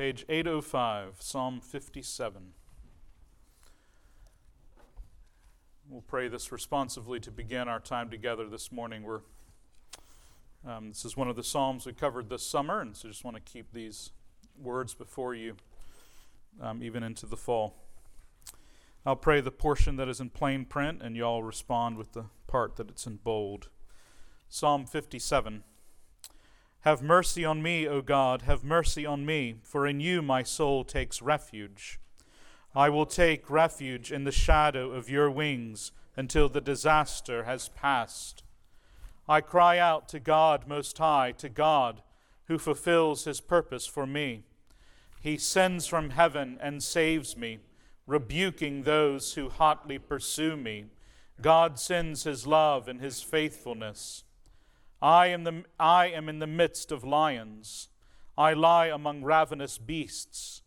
page 805, Psalm 57. We'll pray this responsively to begin our time together this morning. We're, um, this is one of the Psalms we covered this summer, and so just want to keep these words before you um, even into the fall. I'll pray the portion that is in plain print, and y'all respond with the part that it's in bold. Psalm 57. Have mercy on me, O God, have mercy on me, for in you my soul takes refuge. I will take refuge in the shadow of your wings until the disaster has passed. I cry out to God Most High, to God who fulfills his purpose for me. He sends from heaven and saves me, rebuking those who hotly pursue me. God sends his love and his faithfulness. I am, the, I am in the midst of lions. I lie among ravenous beasts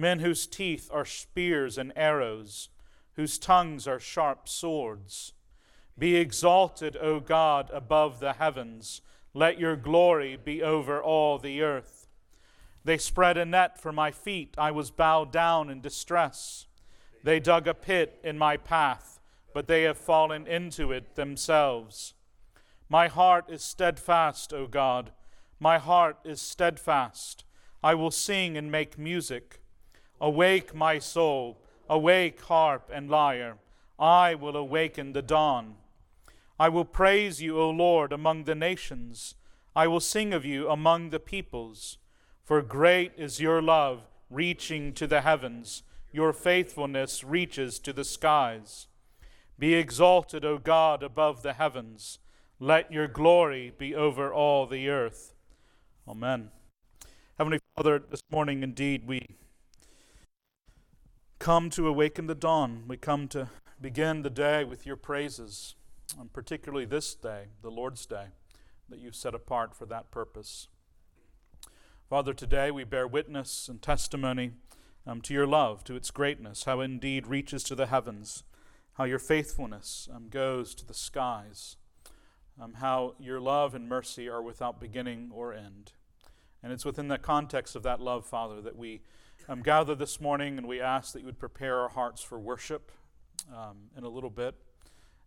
men whose teeth are spears and arrows, whose tongues are sharp swords. Be exalted, O God, above the heavens. Let your glory be over all the earth. They spread a net for my feet. I was bowed down in distress. They dug a pit in my path, but they have fallen into it themselves. My heart is steadfast, O God. My heart is steadfast. I will sing and make music. Awake, my soul, awake, harp and lyre. I will awaken the dawn. I will praise you, O Lord, among the nations. I will sing of you among the peoples. For great is your love, reaching to the heavens. Your faithfulness reaches to the skies. Be exalted, O God, above the heavens. Let your glory be over all the earth. Amen. Heavenly Father, this morning indeed we come to awaken the dawn. We come to begin the day with your praises, and particularly this day, the Lord's Day, that you've set apart for that purpose. Father, today we bear witness and testimony um, to your love, to its greatness, how indeed reaches to the heavens, how your faithfulness um, goes to the skies, um, how your love and mercy are without beginning or end. And it's within the context of that love, Father, that we um, gather this morning and we ask that you would prepare our hearts for worship um, in a little bit.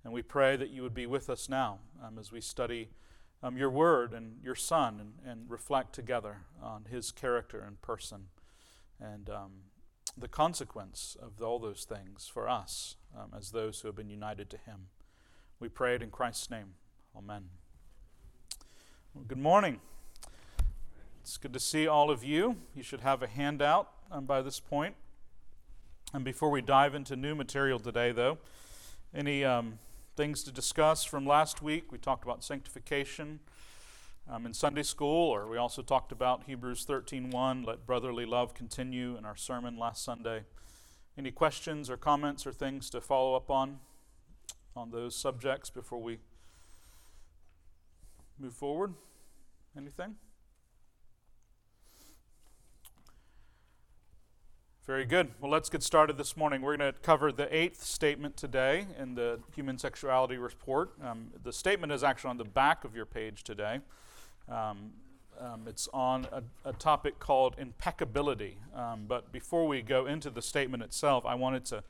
And we pray that you would be with us now um, as we study um, your word and your son and, and, reflect together on his character and person and um, the consequence of all those things for us as those who have been united to him. We pray it in Christ's name. Amen. Well, good morning. It's good to see all of you. You should have a handout um, by this point. And before we dive into new material today, though, any um, things to discuss from last week? We talked about sanctification um, in Sunday school, or we also talked about Hebrews 13:1. Let brotherly love continue in our sermon last Sunday. Any questions or comments or things to follow up on on those subjects before we move forward? Anything? Very good. Well, let's get started this morning. We're going to cover the eighth statement today in the Human Sexuality Report. Um, the statement is actually on the back of your page today. Um, um, it's on a, a, topic called impeccability. Um, but before we go into the statement itself, I wanted to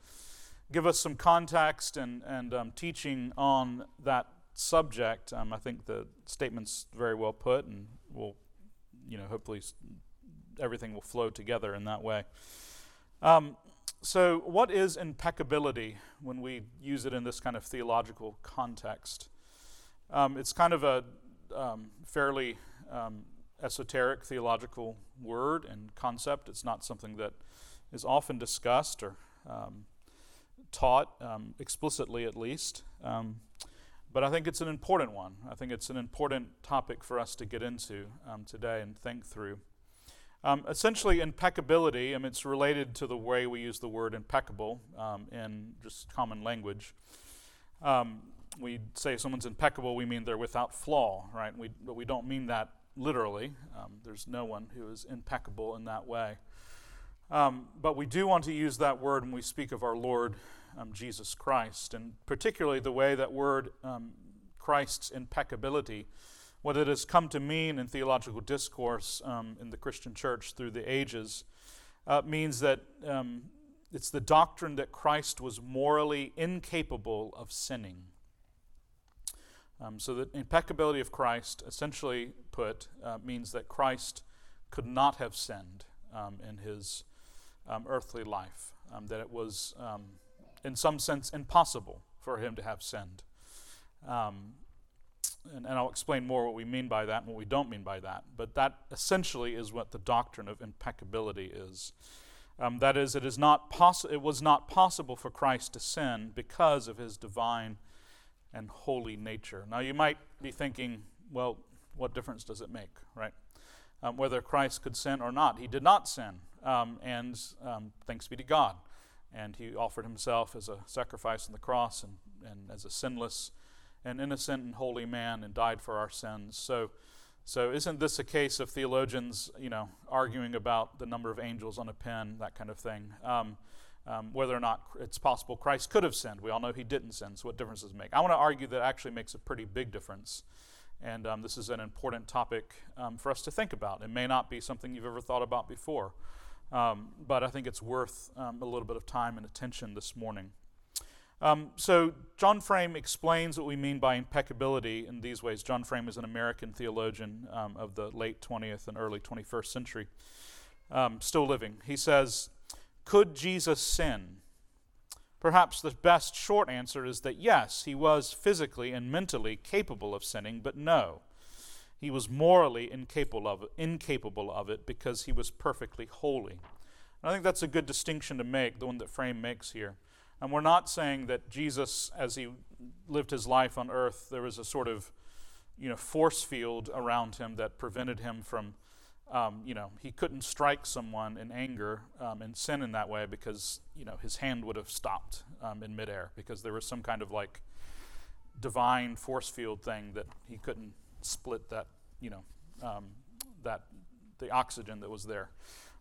give us some context and, and um, teaching on that subject. Um, I think the statement's very well put, and we'll, you know, hopefully everything will flow together in that way. Um, so, what is impeccability when we use it in this kind of theological context? Um, it's kind of a um, fairly um, esoteric theological word and concept. It's not something that is often discussed or um, taught explicitly, at least. But I think it's an important one. I think it's an important topic for us to get into today and think through. Um, essentially, impeccability, I mean, it's related to the way we use the word impeccable um, in just common language. Um, we say someone's impeccable, we mean they're without flaw, right? We, but we don't mean that literally. Um, there's no one who is impeccable in that way. Um, but we do want to use that word when we speak of our Lord um, Jesus Christ, and particularly the way that word Christ's impeccability what it has come to mean in theological discourse um, in the Christian church through the ages uh, means that um, it's the doctrine that Christ was morally incapable of sinning. Um, so, the impeccability of Christ, essentially put, uh, means that Christ could not have sinned um, in his um, earthly life, um, that it was, in some sense, impossible for him to have sinned. Um, and, and I'll explain more what we mean by that and what we don't mean by that. But that essentially is what the doctrine of impeccability is. Um, that is, it, is not it was not possible for Christ to sin because of his divine and holy nature. Now, you might be thinking, well, what difference does it make, right? Um, whether Christ could sin or not. He did not sin, um, and um, thanks be to God. And he offered himself as a sacrifice on the cross and, and as a sinless an innocent and holy man and died for our sins. So, so isn't this a case of theologians, you know, arguing about the number of angels on a pen, that kind of thing? Um, um, whether or not it's possible Christ could have sinned. We all know he didn't sin, so what difference does it make? I want to argue that actually makes a pretty big difference. And um, this is an important topic um, for us to think about. It may not be something you've ever thought about before, um, but I think it's worth um, a little bit of time and attention this morning. Um, so, John Frame explains what we mean by impeccability in these ways. John Frame is an American theologian um, of the late 20th and early 21st century, um, still living. He says, Could Jesus sin? Perhaps the best short answer is that yes, he was physically and mentally capable of sinning, but no. He was morally incapable of it, incapable of it because he was perfectly holy. And I think that's a good distinction to make, the one that Frame makes here. And we're not saying that Jesus, as he lived his life on earth, there was a sort of you know, force field around him that prevented him from, um, you know, he couldn't strike someone in anger um, and sin in that way because, you know, his hand would have stopped um, in midair because there was some kind of like divine force field thing that he couldn't split that, you know, um, that the oxygen that was there.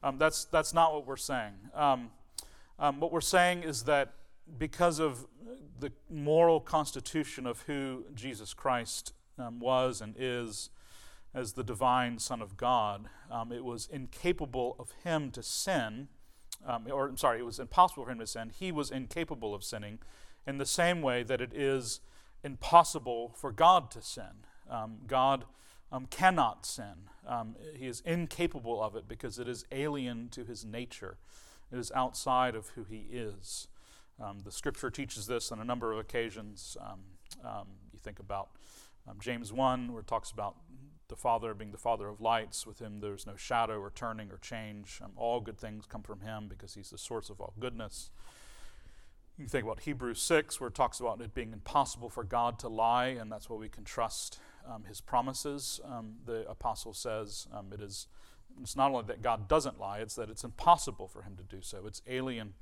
Um, that's that's not what we're saying. Um, what we're saying is that because of the moral constitution of who Jesus Christ um, was and is as the divine Son of God, um, it was incapable of him to sin, um, or I'm sorry, it was impossible for him to sin. He was incapable of sinning in the same way that it is impossible for God to sin. Um, God um, cannot sin, um, he is incapable of it because it is alien to his nature, it is outside of who he is. Um, the scripture teaches this on a number of occasions. Um, you think about James 1, where it talks about the Father being the Father of lights. With him, there's no shadow or turning or change. Um, all good things come from him because he's the source of all goodness. You think about Hebrews 6, where it talks about it being impossible for God to lie, and that's why we can trust um, his promises. the apostle says it is it's not only that God doesn't lie, it's that it's impossible for him to do so. It's alien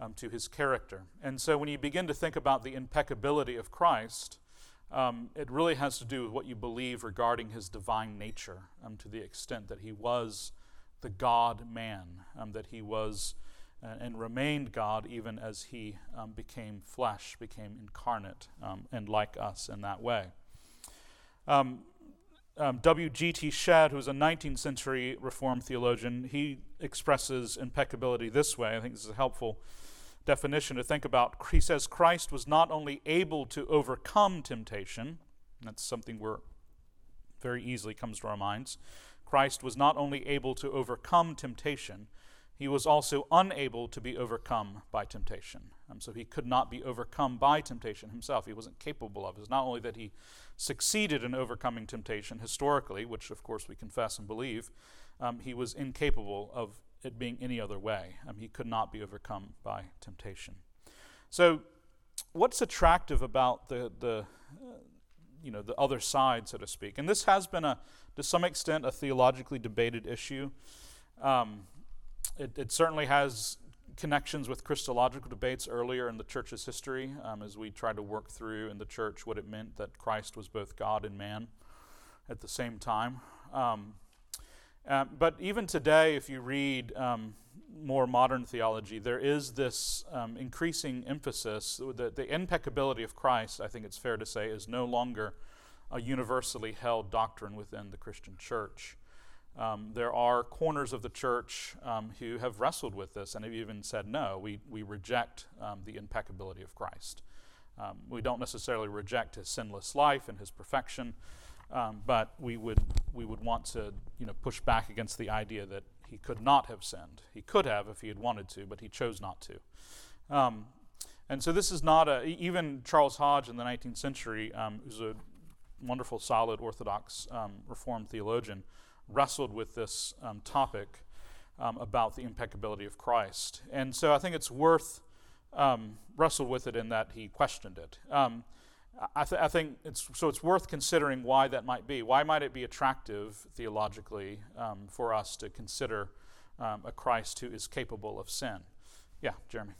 um, to his character. And so when you begin to think about the impeccability of Christ, um, it really has to do with what you believe regarding his divine nature, um, to the extent that he was the God man, um, that he was uh, and remained God even as he um, became flesh, became incarnate, um, and like us in that way. Um, W.G.T. Shedd, who's a 19th century Reformed theologian, he expresses impeccability this way. I think this is a helpful definition to think about. He says Christ was not only able to overcome temptation, that's something where very easily comes to our minds. Christ was not only able to overcome temptation, he was also unable to be overcome by temptation. Um, so he could not be overcome by temptation himself. He wasn't capable of it. It's not only that he succeeded in overcoming temptation historically, which of course we confess and believe, um, he was incapable of it being any other way. Um, he could not be overcome by temptation. So, what's attractive about the, the uh, you know, the other side, so to speak? And this has been, a, to some extent, a theologically debated issue. Um, it, it, certainly has connections with Christological debates earlier in the church's history um, as we try to work through in the church what it meant that Christ was both God and man at the same time. Um, uh, but even today, if you read um, more modern theology, there is this um, increasing emphasis that the impeccability of Christ, I think it's fair to say, is no longer a universally held doctrine within the Christian church. Um, there are corners of the church um, who have wrestled with this and have even said, no, we, we reject um, the impeccability of Christ. Um, we don't necessarily reject his sinless life and his perfection, um, but we would, we would want to you know, push back against the idea that he could not have sinned. He could have if he had wanted to, but he chose not to. Um, and so this is not a, even Charles Hodge in the 19th century, who's a wonderful, solid Orthodox Reformed theologian, wrestled with this um, topic um, about the impeccability of Christ. And so I think it's worth um, wrestle with it in that he questioned it. Um, I, th- I, think it's so it's worth considering why that might be. Why might it be attractive theologically um, for us to consider um, a Christ who is capable of sin? Yeah, Jeremy.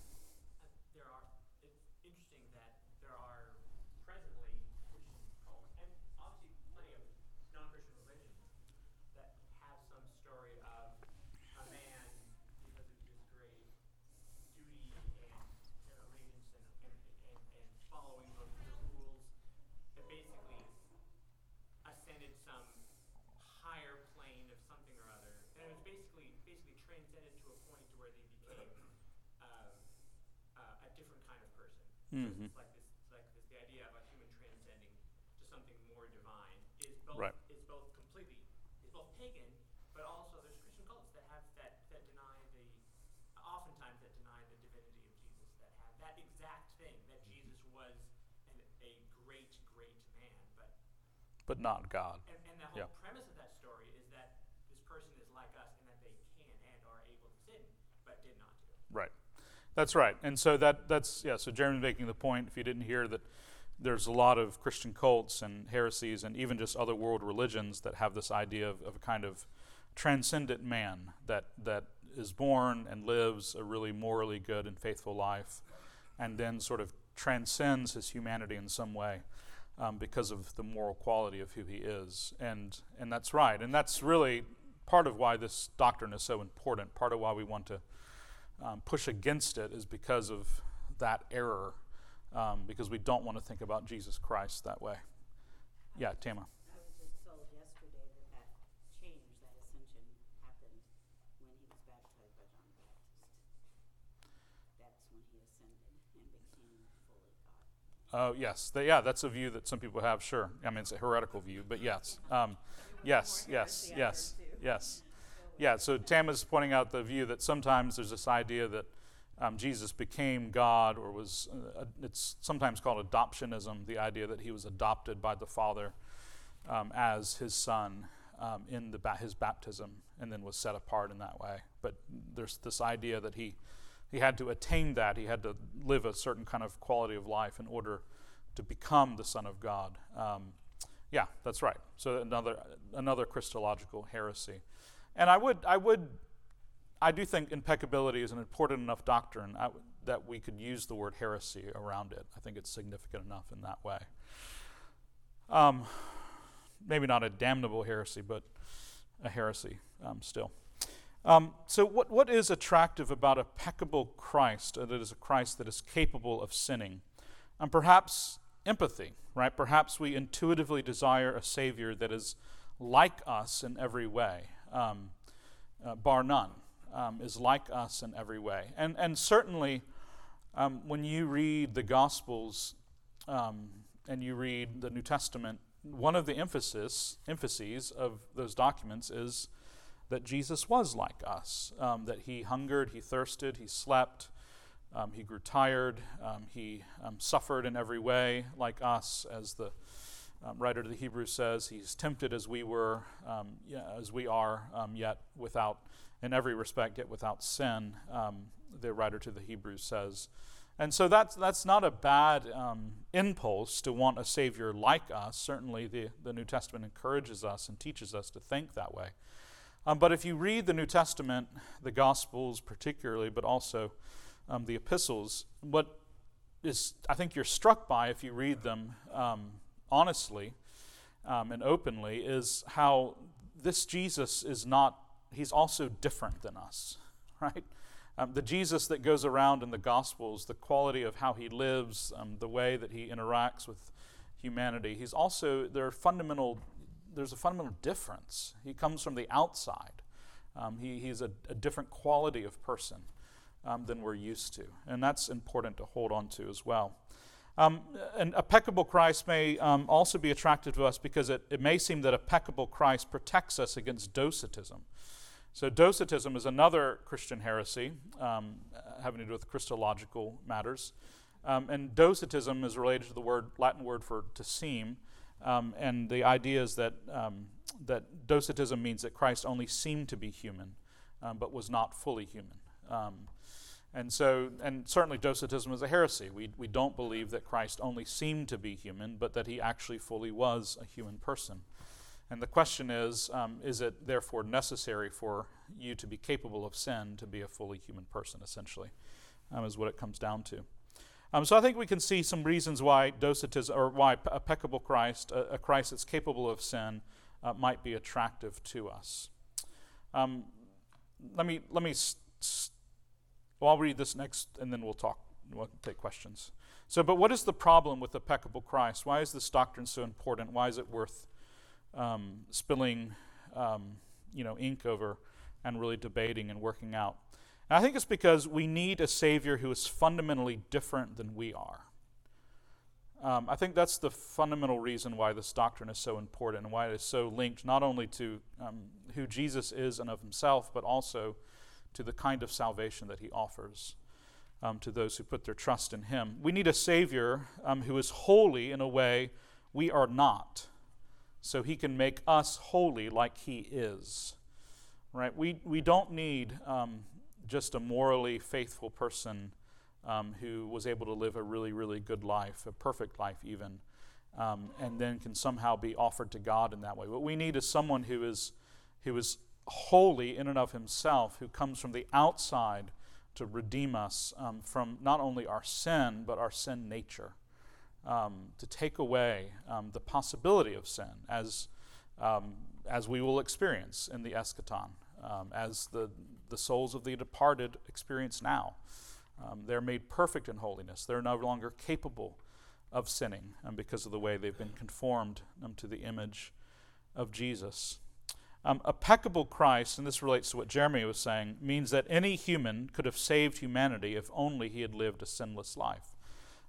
Mm-hmm. Like this, like this, the idea of a human transcending to something more divine is both right. is both completely is both pagan, but also there's Christian cults that have that that deny the oftentimes that deny the divinity of Jesus that have that exact thing that Jesus was an, a great great man, but but not God. And, and the whole yeah. premise of that story is that this person is like us and that they can and are able to sin, but did not do. Right. That's right. And so that that's yeah. So Jeremy's making the point. If you didn't hear that, there's a lot of Christian cults and heresies, and even just other world religions that have this idea of, of a kind of transcendent man that that is born and lives a really morally good and faithful life, and then sort of transcends his humanity in some way. Um, because of the moral quality of who he is. And, and that's right. And that's really part of why this doctrine is so important, part of why we want to um, push against it is because of that error, um, because we don't want to think about Jesus Christ that way. Yeah, Tama. I was just told yesterday that that change, that ascension, happened when he was baptized by John the Baptist. That's when he ascended and became fully God. Oh, yes. The, yeah, that's a view that some people have, sure. I mean, it's a heretical view, but yes. Um, yes, yes, yes, yes. Yeah, so Tam is pointing out the view that sometimes there's this idea that um, Jesus became God, or was, uh, it's sometimes called adoptionism, the idea that he was adopted by the Father um, as his son um, in the ba- his baptism and then was set apart in that way. But there's this idea that he, he had to attain that, he had to live a certain kind of quality of life in order to become the Son of God. Um, yeah, that's right. So another, another Christological heresy. And I would, I would, I do think impeccability is an important enough doctrine that we could use the word heresy around it. I think it's significant enough in that way. Um, maybe not a damnable heresy, but a heresy um, still. Um, so, what, what is attractive about a peccable Christ? That is a Christ that is capable of sinning? And perhaps empathy, right? Perhaps we intuitively desire a Savior that is like us in every way um, uh, bar none, um, is like us in every way. And, and certainly, um, when you read the Gospels um, and you read the New Testament, one of the emphasis, emphases of those documents is that Jesus was like us, um, that he hungered, he thirsted, he slept, um, he grew tired, he suffered in every way like us, as the um, writer to the Hebrews says he's tempted as we were, um, yeah, as we are, um, yet without, in every respect, yet without sin. Um, the writer to the Hebrews says, and so that's that's not a bad um, impulse to want a Savior like us. Certainly, the the New Testament encourages us and teaches us to think that way. Um, but if you read the New Testament, the Gospels particularly, but also the epistles, what is I think you're struck by if you read them honestly um, and openly is how this Jesus is not, he's also different than us, right? Um, the Jesus that goes around in the Gospels, the quality of how he lives, um, the way that he interacts with humanity, he's also there are fundamental. There's a fundamental difference. He comes from the outside. Um, he, he's a, a, different quality of person um, than we're used to, and that's important to hold on to as well. Um, and a peccable Christ may um, also be attractive to us because it, it may seem that a peccable Christ protects us against docetism. So, docetism is another Christian heresy um, having to do with Christological matters. Um, and docetism is related to the word Latin word for to seem, um, and the idea is that um, that docetism means that Christ only seemed to be human, um, but was not fully human. Um, and so, and certainly docetism is a heresy. We, we don't believe that Christ only seemed to be human, but that he actually fully was a human person. And the question is um, is it therefore necessary for you to be capable of sin to be a fully human person, essentially, um, is what it comes down to. Um, so I think we can see some reasons why docetism, or why a peccable Christ, a, a Christ that's capable of sin, uh, might be attractive to us. Um, let me let me. St- well, I'll read this next, and then we'll talk. We'll take questions. So, but what is the problem with the peccable Christ? Why is this doctrine so important? Why is it worth um, spilling, um, you know, ink over and really debating and working out? And I think it's because we need a Savior who is fundamentally different than we are. Um, I think that's the fundamental reason why this doctrine is so important and why it is so linked not only to um, who Jesus is and of himself, but also to the kind of salvation that he offers um, to those who put their trust in him. We need a Savior um, who is holy in a way we are not, so he can make us holy like he is. Right? We, we don't need um, just a morally faithful person um, who was able to live a really, really good life, a perfect life even, um, and then can somehow be offered to God in that way. What we need is someone who is, who is holy in and of himself, who comes from the outside to redeem us um, from not only our sin, but our sin nature, um, to take away um, the possibility of sin as, um, as we will experience in the eschaton, um, as the, the souls of the departed experience now. Um, they're made perfect in holiness. They're no longer capable of sinning because of the way they've been conformed to the image of Jesus. Um, a peccable Christ, and this relates to what Jeremy was saying, means that any human could have saved humanity if only he had lived a sinless life.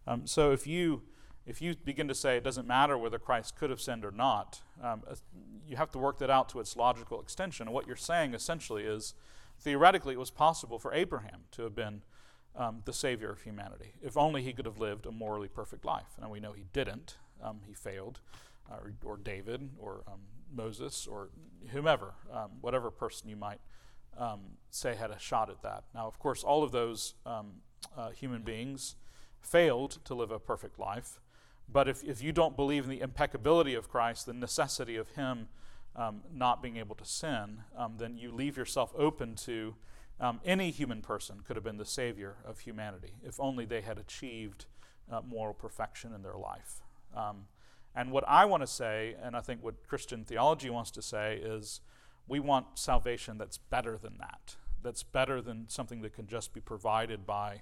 Um, so if you if you begin to say it doesn't matter whether Christ could have sinned or not, um, you have to work that out to its logical extension. And what you're saying essentially is theoretically it was possible for Abraham to have been um, the savior of humanity if only he could have lived a morally perfect life. Now we know he didn't, um, he failed, uh, or, or, David, or um, Moses or whomever, um, whatever person you might um, say had a shot at that. Now, of course, all of those uh, human beings failed to live a perfect life. But if, if you don't believe in the impeccability of Christ, the necessity of Him um, not being able to sin, um, then you leave yourself open to um, any human person could have been the Savior of humanity if only they had achieved uh, moral perfection in their life. Um, and what I want to say, and I think what Christian theology wants to say, is we want salvation that's better than that, that's better than something that can just be provided by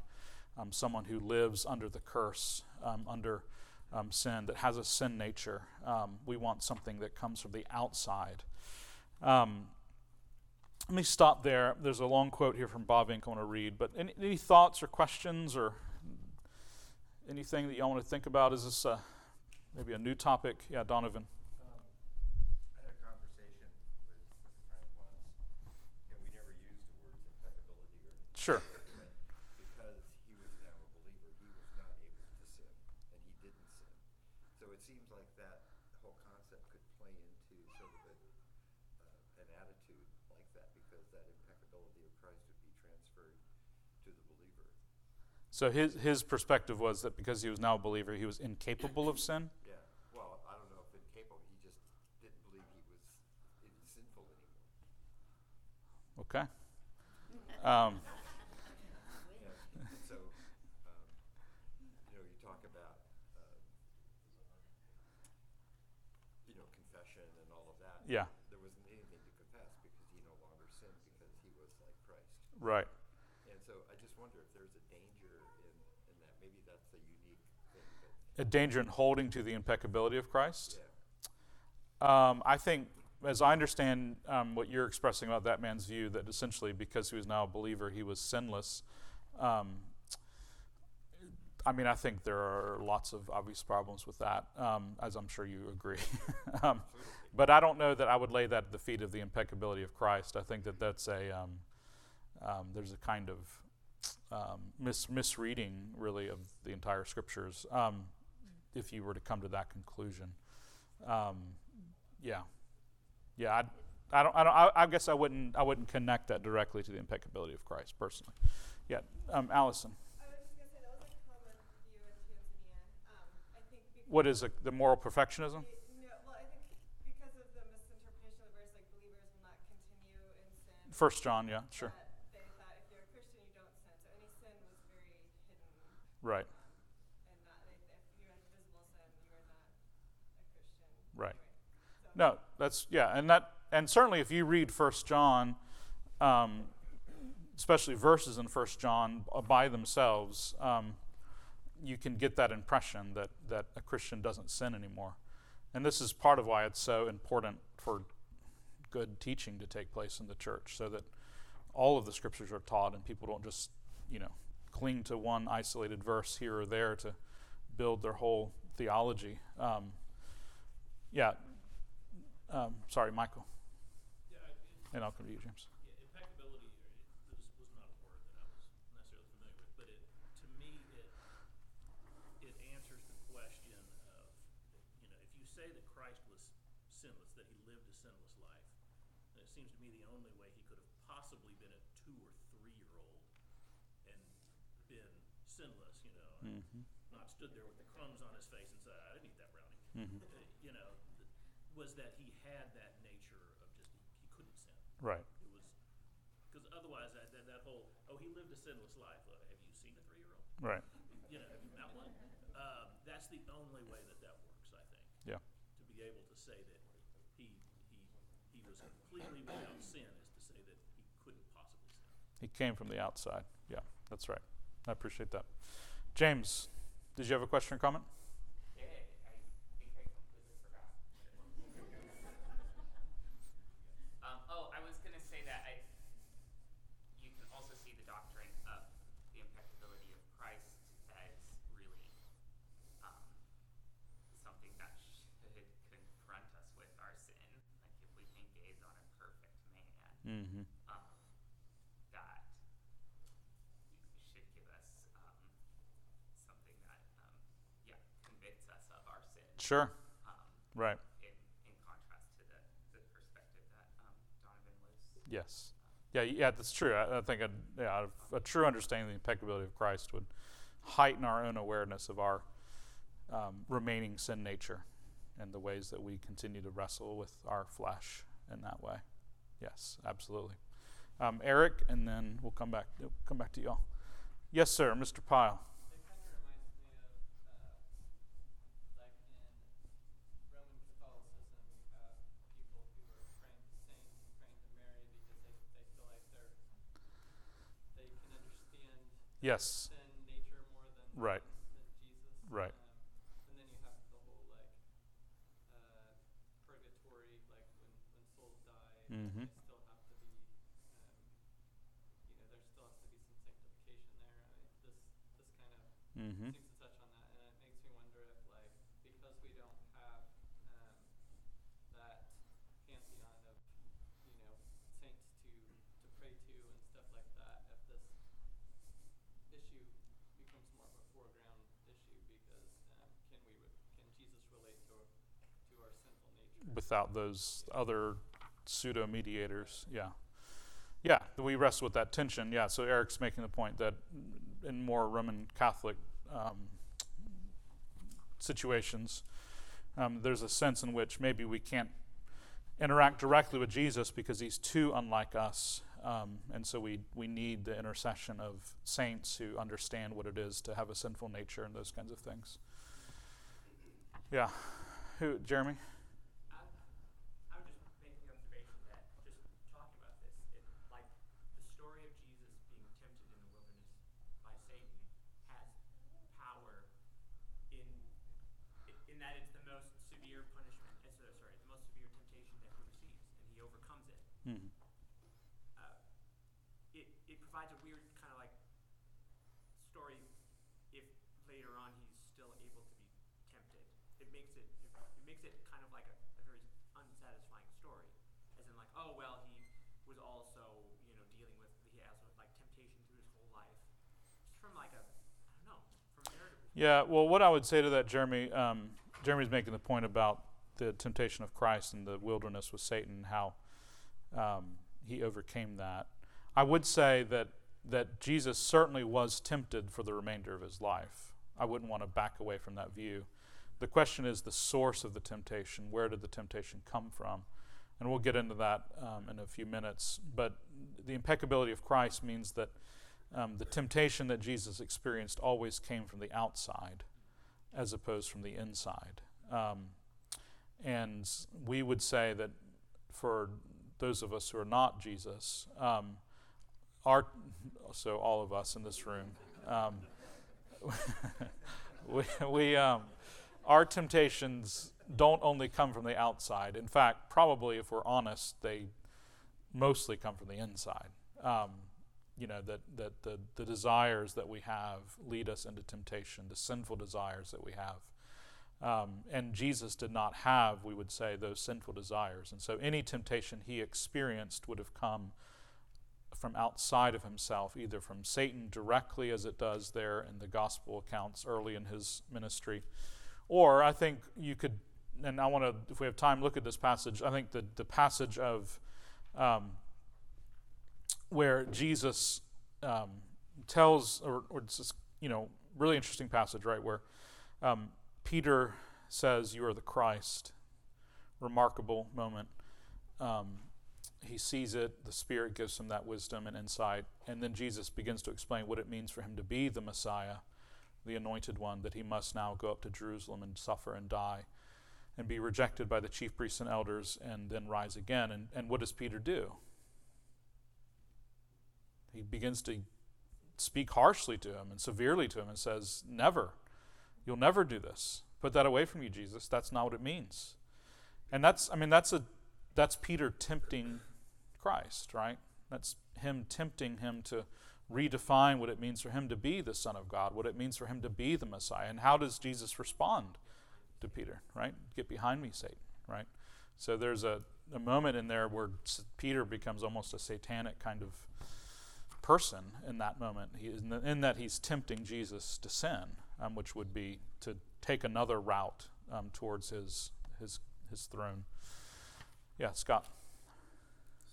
um, someone who lives under the curse, um, under um, sin, that has a sin nature. Um, we want something that comes from the outside. Um, let me stop there. There's a long quote here from Bavinck I want to read, but any, any thoughts or questions or anything that y'all want to think about? Is this a maybe a new topic. Yeah, Donovan. Um, I had a conversation with a friend once, and we never used the words impeccability or sure. because he was now a believer, he was not able to sin, and he didn't sin. So it seems like that whole concept could play into sort of a, uh, an attitude like that, because that impeccability of Christ would be transferred to the believer. So his his perspective was that because he was now a believer, he was incapable of sin. Yeah. Well I don't know if incapable he just didn't believe he was sinful anymore. Okay. Um, so, you know, you talk about, you know, confession and all of that. Yeah. There wasn't anything to confess because he no longer sinned because he was like Christ. Right. And so I just wonder if there's a danger in, in that. Maybe that's a unique thing, but A danger in holding to the impeccability of Christ. yeah. Um, I think, as I understand um, what you're expressing about that man's view, that essentially because he was now a believer, he was sinless. Um, I mean, I think there are lots of obvious problems with that, um, as I'm sure you agree. um, but I don't know that I would lay that at the feet of the impeccability of Christ. I think that that's a um, um, there's a kind of um, mis- misreading, really, of the entire scriptures. Um, if you were to come to that conclusion, um, yeah, yeah. I'd, I don't. I don't. I, I guess I wouldn't. I wouldn't connect that directly to the impeccability of Christ personally. Yeah, um, Allison. I was just gonna say that was a common view in Tanzania. Um, I think because What is it, the moral perfectionism? the- no, well, I think because of the misinterpretation of the verse, like believers will not continue in sin. First John, yeah, sure, that They thought if you're a Christian, you don't sin. So any sin was very hidden, right, um, and not if, if you're in visible sin, you are not a Christian. Right. No, that's yeah, and that and certainly if you read First John, um, especially verses in First John uh, by themselves, um, you can get that impression that that a Christian doesn't sin anymore, and this is part of why it's so important for good teaching to take place in the church, so that all of the scriptures are taught and people don't just you know cling to one isolated verse here or there to build their whole theology. Um, yeah, um, sorry, Michael. And I'll come to you, James. yeah, impeccability or it was, was not a word that I was necessarily familiar with, but it, to me, it, it answers the question of, you know, if you say that Christ was sinless, that he lived a sinless life, then it seems to me the only way he could have possibly been a two or three-year-old and been sinless, you know, and Mm-hmm. not stood there with the crumbs on his face and said, I didn't eat that brownie. Mm-hmm. Uh, You know, th- was that he had that nature of just, he, he couldn't sin. Right. It was because otherwise that, that that whole oh he lived a sinless life. Uh, have you seen a three year old? Right. You know, have you met one? Um, that's the only way that that works. I think Yeah. to be able to say that he he he was completely without sin is to say that he couldn't possibly sin. He came from the outside. Yeah, that's right. I appreciate that. James, did you have a question or comment? Yeah, I think I completely forgot. um, oh, I was gonna say that I, you can also see the doctrine of the impeccability of Christ as really, um, something that should confront us with our sin. Like if we can gaze on a perfect man, Mm-hmm. um, that should give us um, something that um, yeah convicts us of our sin. Sure. Um, Right. in, in contrast to the, the perspective that um, Donovan was. Yes. Yeah. Yeah. That's true. I, I think a, yeah, a, true understanding of the impeccability of Christ would heighten our own awareness of our um, remaining sin nature and the ways that we continue to wrestle with our flesh in that way. Yes, absolutely. Um, Eric, and then we'll come back. We'll come back to y'all. Yes, sir, Mr. Pyle. It kind of reminds me of, uh, like in Roman Catholicism, you have people who are praying to saints and praying to Mary because they, they feel like they're, they can understand Yes. Right. Jesus. Right. Um, and then you have the whole like, uh, purgatory, like when, when souls die, Mhm. they still have to be, um, you know, there still has to be some sanctification there. I mean, this, this kind of Mm-hmm. seems to touch on that, and it makes me wonder if, like, because we don't have um, that pantheon of, you know, saints to to pray to and stuff like that, if this issue becomes more of a foreground issue, because um, can we re- can Jesus relate to our, to our sinful nature? Without those other pseudo mediators, yeah. Yeah, we wrestle with that tension. Yeah, so Eric's making the point that in more Roman Catholic um, situations, um, there's a sense in which maybe we can't interact directly with Jesus because he's too unlike us. Um, and so we, we need the intercession of saints who understand what it is to have a sinful nature and those kinds of things. Yeah. Who, Jeremy? I, I would just make the observation that just talking about this, it, like the story of Jesus being tempted in the wilderness by Satan has power in that it's the most severe punishment. It's uh, sorry, the most severe temptation that he receives, and he overcomes it. Mhm. Uh, it it provides a weird kind of like story if later on he's still able to be tempted. It makes it it, it makes it kind of like a, a very unsatisfying story, as in like oh well he was also you know dealing with he has like temptation through his whole life. Just from like a I don't know from a narrative. perspective. Yeah, well, what I would say to that, Jeremy, um, Jeremy's making the point about the temptation of Christ in the wilderness with Satan, how um, he overcame that. I would say that that Jesus certainly was tempted for the remainder of his life. I wouldn't want to back away from that view. The question is the source of the temptation. Where did the temptation come from? And we'll get into that um, in a few minutes. But the impeccability of Christ means that um, the temptation that Jesus experienced always came from the outside as opposed from the inside. Um, and we would say that for those of us who are not Jesus, um, our, so all of us in this room, um, we, we um, our temptations don't only come from the outside. In fact, probably if we're honest, they mostly come from the inside. You know that that the the desires that we have lead us into temptation, the sinful desires that we have. Um, and Jesus did not have, we would say, those sinful desires. And so any temptation he experienced would have come from outside of himself, either from Satan directly, as it does there in the gospel accounts early in his ministry, or I think you could, and I want to, if we have time, look at this passage. I think the, the passage of um, where Jesus um, tells, or, or this, you know, really interesting passage, right, where um, Peter says, You are the Christ. Remarkable moment. Um, he sees it, the Spirit gives him that wisdom and insight, and then Jesus begins to explain what it means for him to be the Messiah, the anointed one, that he must now go up to Jerusalem and suffer and die and be rejected by the chief priests and elders and then rise again. And, and what does Peter do? He begins to speak harshly to him and severely to him and says, Never. You'll never do this. Put that away from you, Jesus. That's not what it means. And that's, I mean, that's a, that's Peter tempting Christ, right? That's him tempting him to redefine what it means for him to be the Son of God, what it means for him to be the Messiah. And how does Jesus respond to Peter, right? Get behind me, Satan, right? So there's a, a moment in there where Peter becomes almost a satanic kind of person in that moment, he, in, that he's tempting Jesus to sin, um, which would be to take another route um, towards his, his, his throne. Yeah, Scott.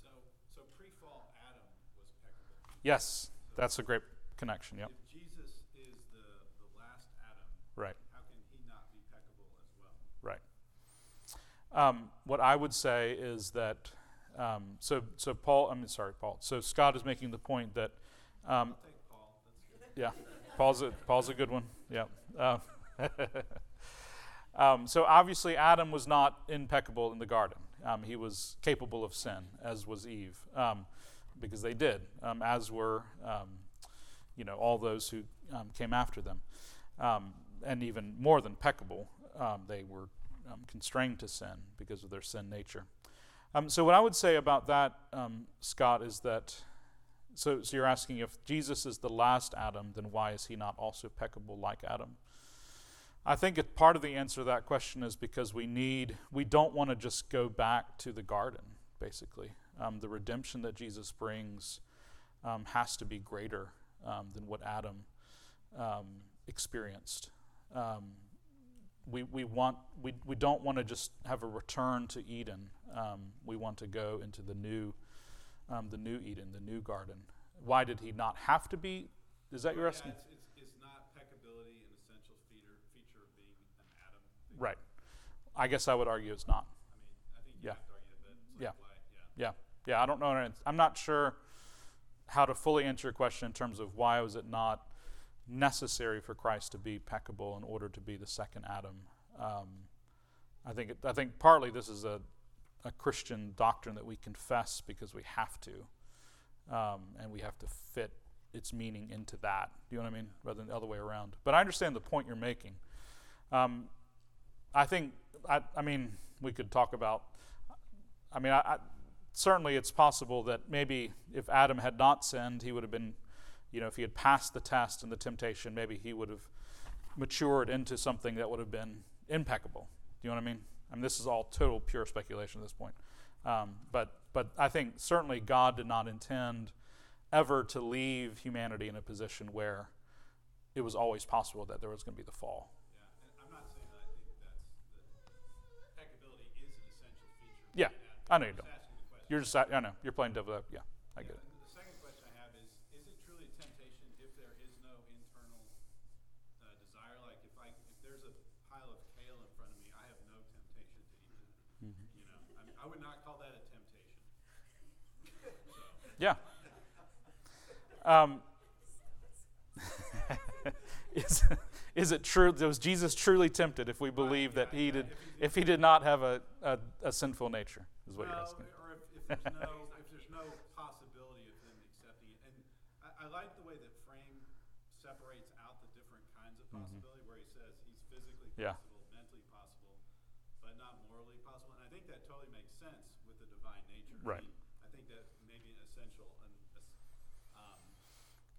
So, so pre-fall Adam was peccable. Yes, that's a great connection. Yep. If Jesus is the, the last Adam, Right. how can he not be peccable as well? Right. Um, what I would say is that um, so so Paul. I mean, sorry, Paul. So Scott is making the point that um, Paul. That's good. yeah, Paul's a Paul's a good one. Yeah. Um, um, so obviously Adam was not impeccable in the garden. Um, he was capable of sin, as was Eve, um, because they did, um, as were um, you know all those who um, came after them, um, and even more than peccable, um, they were um, constrained to sin because of their sin nature. Um, so what I would say about that, um, Scott, is that so, so you're asking if Jesus is the last Adam, then why is he not also peccable like Adam? I think it, part of the answer to that question is because we need, we don't want to just go back to the garden, basically. Um, the redemption that Jesus brings um, has to be greater um, than what Adam um, experienced. Um, we, we, want, we, we don't want to just have a return to Eden. Um, we want to go into the new, the new Eden, the new garden. Why did he not have to be? Is that your Yeah, asking? it's, it's, it's not peccability an essential feature, feature of being an Adam? thing? Right. I guess I would argue it's not. I mean, I think you Yeah. have to argue that, but Yeah. like yeah. Yeah, yeah. I don't know. I'm not sure how to fully answer your question in terms of why was it not necessary for Christ to be peccable in order to be the second Adam. Um, I think it, I think partly this is a a Christian doctrine that we confess because we have to, um, and we have to fit its meaning into that. Do you know what I mean? Rather than the other way around. But I understand the point you're making. Um, I think, I, I mean, we could talk about, I mean, I, I, certainly it's possible that maybe if Adam had not sinned, he would have been, you know, if he had passed the test and the temptation, maybe he would have matured into something that would have been impeccable. Do you know what I mean? I mean, this is all total pure speculation at this point. Um, but, but I think certainly God did not intend ever to leave humanity in a position where it was always possible that there was going to be the fall. Yeah, I'm not saying I think that's, impeccability is an essential feature. Yeah, I know you don't. just asking the question. You're just, I know, you're playing devil. Yeah, I get it. And The second question I have is, is it truly a temptation if there is no internal uh, desire? Like if I, if there's a pile of kale in front of me, I have no temptation to eat it. Mm-hmm. You know, I, mean, I would not call that a temptation. Yeah. Um, is, is it true? Was Jesus truly tempted if we believe that he did, if he did not have a, a, a sinful nature? Is what you're asking. or if, if there's no, if there's no possibility of him accepting it. And I, I like the way that Frame separates out the different kinds of possibility, where he says he's physically Mm-hmm. Yeah. possible, mentally possible, but not morally possible. And I think that totally makes sense with the divine nature. I Right. mean, I think that may be an essential an, es- um,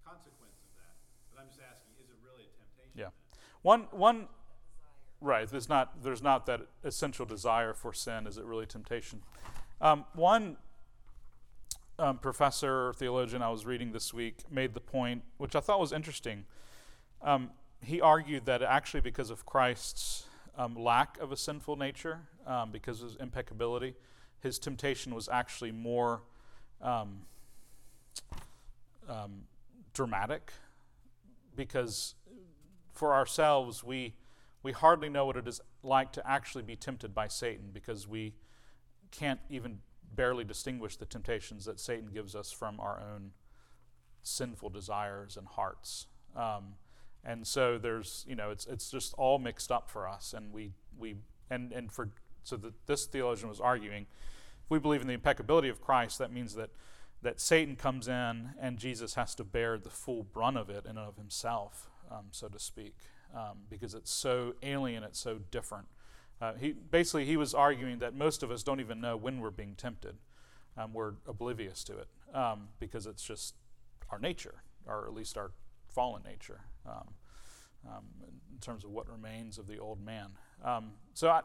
consequence of that. But I'm just asking, is it really a temptation? Yeah. then? One, one, right. There's not, there's not that essential desire for sin. Is it really temptation? Um, one um, professor or theologian I was reading this week made the point, which I thought was interesting. Um, he argued that actually, because of Christ's um, lack of a sinful nature, um, because of his impeccability, his temptation was actually more um, um, dramatic because for ourselves, we, we hardly know what it is like to actually be tempted by Satan because we can't even barely distinguish the temptations that Satan gives us from our own sinful desires and hearts. Um, and so there's, you know, it's, it's just all mixed up for us. And we, we and, and for, so that this theologian was arguing, if we believe in the impeccability of Christ, that means that, that Satan comes in and Jesus has to bear the full brunt of it in and of himself, um, so to speak, um, because it's so alien, it's so different. Uh, he basically he was arguing that most of us don't even know when we're being tempted. Um, we're oblivious to it um, because it's just our nature, or at least our fallen nature, um, um, in terms of what remains of the old man. So, I,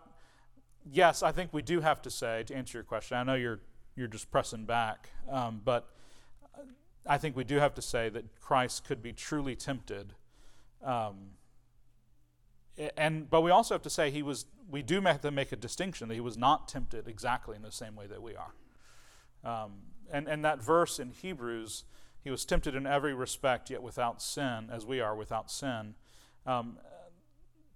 yes, I think we do have to say to answer your question. I know you're you're just pressing back, but I think we do have to say that Christ could be truly tempted. Um, and but we also have to say he was we do have to make a distinction that he was not tempted exactly in the same way that we are um, and and that verse in hebrews he was tempted in every respect yet without sin as we are without sin um,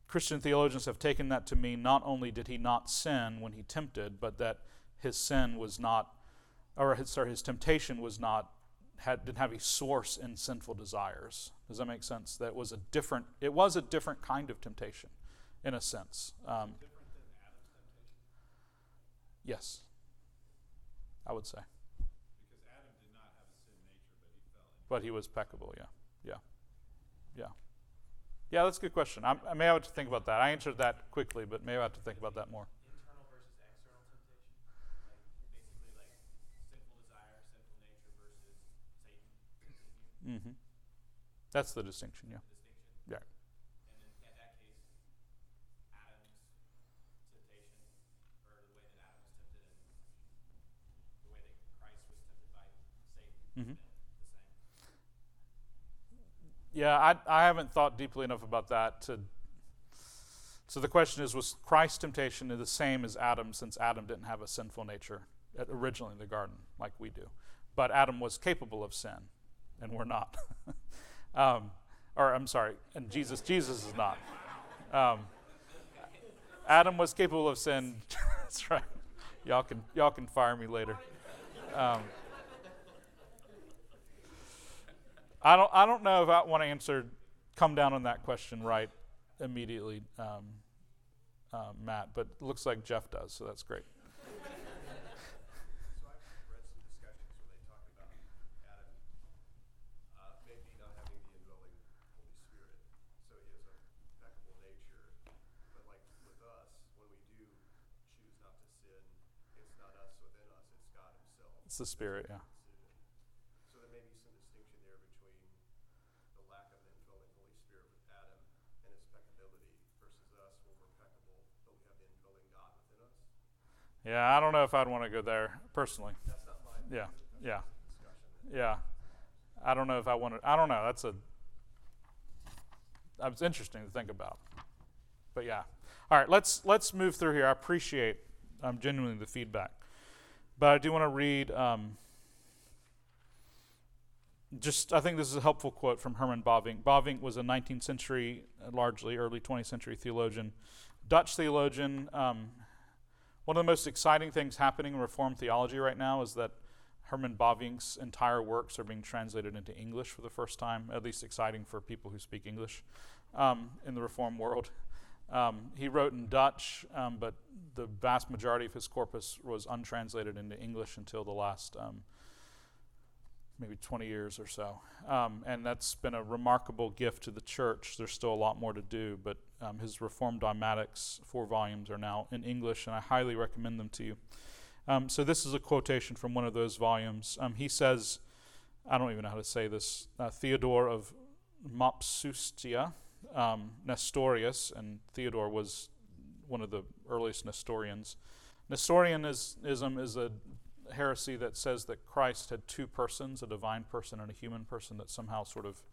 christian theologians have taken that to mean not only did he not sin when he tempted but that his sin was not or his, sorry, his temptation was not had, didn't have a source in sinful desires. Does that make sense? That was a different. It was a different kind of temptation, in a sense. Um, Different than Adam's temptation? yes, I would say. Because Adam did not have a sin nature, but he fell into But he was peccable. Yeah, yeah, yeah, yeah. That's a good question. I, I may have to think about that. I answered that quickly, but maybe I have to think about that more. internal versus external temptation? Like basically like sinful desire, sinful nature versus Satan hmm That's the distinction. Yeah. distinction. Yeah. And in that, that case, temptation, or the way that Adam was tempted, and the way that Christ was tempted by Satan, Mhm. is the same. Yeah, I, I haven't thought deeply enough about that to. So the question is, was Christ's temptation the same as Adam, since Adam didn't have a sinful nature originally in the garden like we do, but Adam was capable of sin, and we're not. um, or I'm sorry, and Jesus Jesus is not. Um, Adam was capable of sin. That's right. Y'all can y'all can fire me later. Um, I don't. I don't know if I want to answer, come down on that question right immediately, um, uh, Matt. But looks like Jeff does, so that's great. So I've read some discussions where they talk about Adam uh, maybe not having the indwelling Holy Spirit, so he has a impeccable nature. But like with us, It's the Spirit, yeah. So there may be some distinction there between the lack of an indwelling Holy Spirit with Adam and his peccability versus us where we're peccable, but we have the indwelling God within us. Yeah, I don't know if I'd want to go there personally. That's not my Yeah, yeah. Yeah. I don't know if I want to. I don't know. That's a. That's interesting to think about. But yeah. All right. Let's let's move through here. I appreciate um, genuinely the feedback, but I do want to read. Um, just, I think this is a helpful quote from Herman Bavinck. Bavinck was a 19th century, uh, largely early 20th century theologian, Dutch theologian. Um, one of the most exciting things happening in Reformed theology right now is that Herman Bavinck's entire works are being translated into English for the first time, at least exciting for people who speak English um, in the Reformed world. Um, he wrote in Dutch, um, but the vast majority of his corpus was untranslated into English until the last um, maybe 20 years or so. Um, and that's been a remarkable gift to the church. There's still a lot more to do, but um, his Reformed Dogmatics, four volumes, are now in English, and I highly recommend them to you. Um, so this is a quotation from one of those volumes. Um, he says, I don't even know how to say this, uh, Theodore of Mopsuestia, um, Nestorius, and Theodore was one of the earliest Nestorians. Nestorianism is a heresy that says that Christ had two persons, a divine person and a human person, that somehow sort of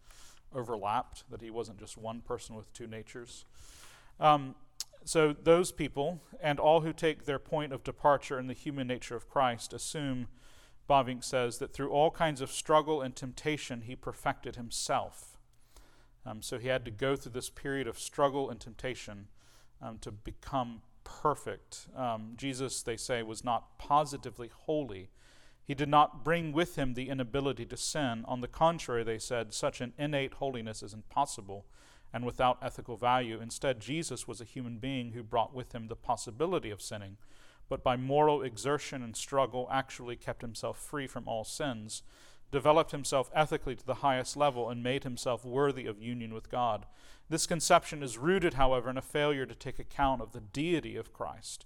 overlapped, that he wasn't just one person with two natures. Um, so, those people and all who take their point of departure in the human nature of Christ assume, Bavinck says, that through all kinds of struggle and temptation, he perfected himself. Um, so, he had to go through this period of struggle and temptation um, to become perfect. Um, Jesus, they say, was not positively holy. He did not bring with him the inability to sin. On the contrary, they said, such an innate holiness is impossible and without ethical value. Instead, Jesus was a human being who brought with him the possibility of sinning, but by moral exertion and struggle actually kept himself free from all sins, developed himself ethically to the highest level, and made himself worthy of union with God. This conception is rooted, however, in a failure to take account of the deity of Christ.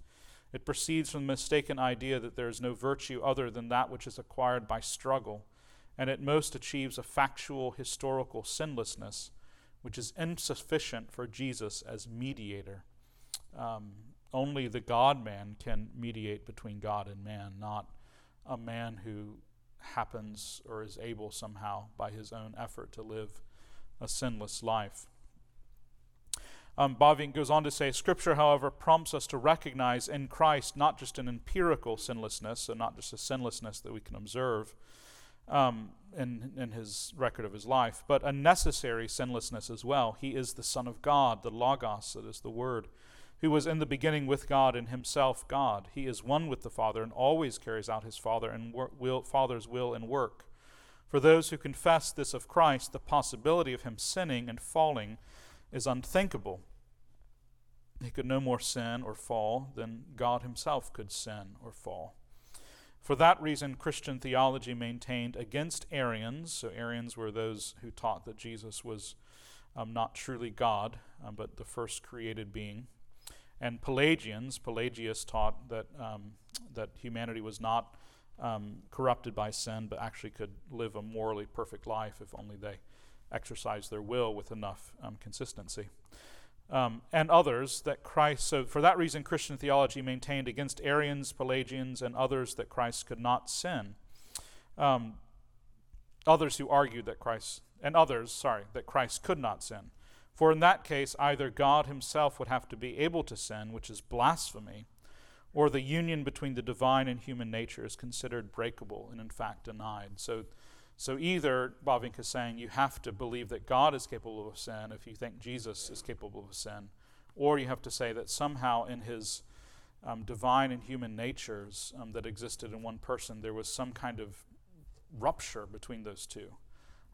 It proceeds from the mistaken idea that there is no virtue other than that which is acquired by struggle, and at most achieves a factual historical sinlessness which is insufficient for Jesus as mediator. Um, only the God man can mediate between God and man, not a man who happens or is able somehow by his own effort to live a sinless life. Um, Bavinck goes on to say Scripture, however, prompts us to recognize in Christ not just an empirical sinlessness, so not just a sinlessness that we can observe um, in, in his record of his life, but a necessary sinlessness as well. He is the Son of God, the Logos, that is the Word, who was in the beginning with God and himself God. He is one with the Father and always carries out his Father and wor- will, Father's will and work. For those who confess this of Christ, the possibility of him sinning and falling is unthinkable. He could no more sin or fall than God himself could sin or fall. For that reason, Christian theology maintained against Arians. So, Arians were those who taught that Jesus was um, not truly God, um, but the first created being. And Pelagians, Pelagius taught that, um, that humanity was not um, corrupted by sin, but actually could live a morally perfect life if only they exercised their will with enough um, consistency. Um, and others that Christ, so for that reason, Christian theology maintained against Arians, Pelagians, and others that Christ could not sin. Um, others who argued that Christ, and others, sorry, that Christ could not sin. For in that case, either God himself would have to be able to sin, which is blasphemy, or the union between the divine and human nature is considered breakable and in fact denied. So so either Bavinck is saying you have to believe that God is capable of sin if you think Jesus is capable of sin, or you have to say that somehow in his um, divine and human natures um, that existed in one person, there was some kind of rupture between those two.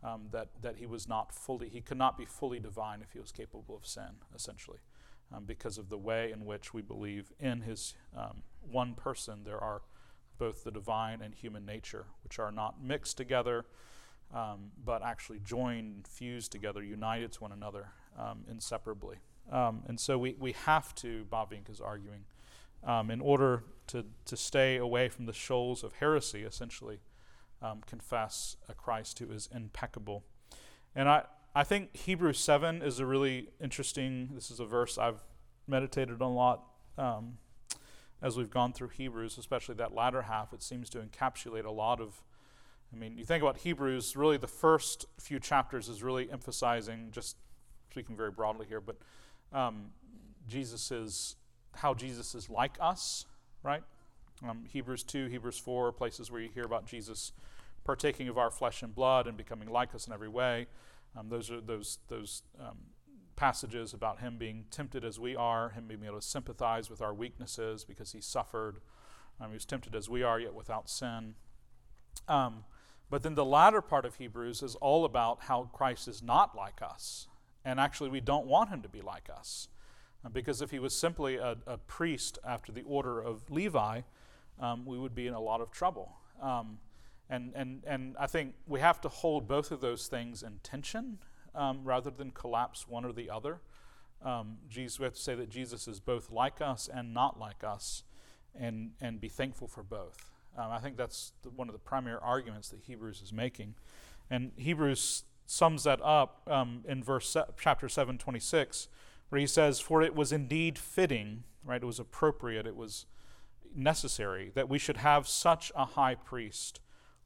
Um, that, that he was not fully, he could not be fully divine if he was capable of sin, essentially, um, because of the way in which we believe in his um, one person there are both the divine and human nature, which are not mixed together, um, but actually joined, fused together, united to one another um, inseparably. Um, and so we, we have to, Bavinck is arguing, in order to, to stay away from the shoals of heresy, essentially, um, confess a Christ who is impeccable. And I, I think Hebrews 7 is a really interesting, this is a verse I've meditated on a lot um, as we've gone through Hebrews, especially that latter half. It seems to encapsulate a lot of, I mean, you think about Hebrews, really the first few chapters is really emphasizing, just speaking very broadly here, but um, Jesus is, how Jesus is like us, right? Um, Hebrews 2, Hebrews 4, places where you hear about Jesus partaking of our flesh and blood and becoming like us in every way. Um, those are those those um, passages about him being tempted as we are, him being able to sympathize with our weaknesses because he suffered. Um, he was tempted as we are, yet without sin. Um, but then the latter part of Hebrews is all about how Christ is not like us. And actually, we don't want him to be like us. Uh, because if he was simply a, a, priest after the order of Levi, um, we would be in a lot of trouble. Um, and, and, and I think we have to hold both of those things in tension um, rather than collapse one or the other. Um, Jesus, we have to say that Jesus is both like us and not like us, and, and be thankful for both. Um, I think that's the, one of the primary arguments that Hebrews is making. And Hebrews sums that up um, in verse se- chapter 7, 26, where he says, For it was indeed fitting, right? It was appropriate, it was necessary that we should have such a high priest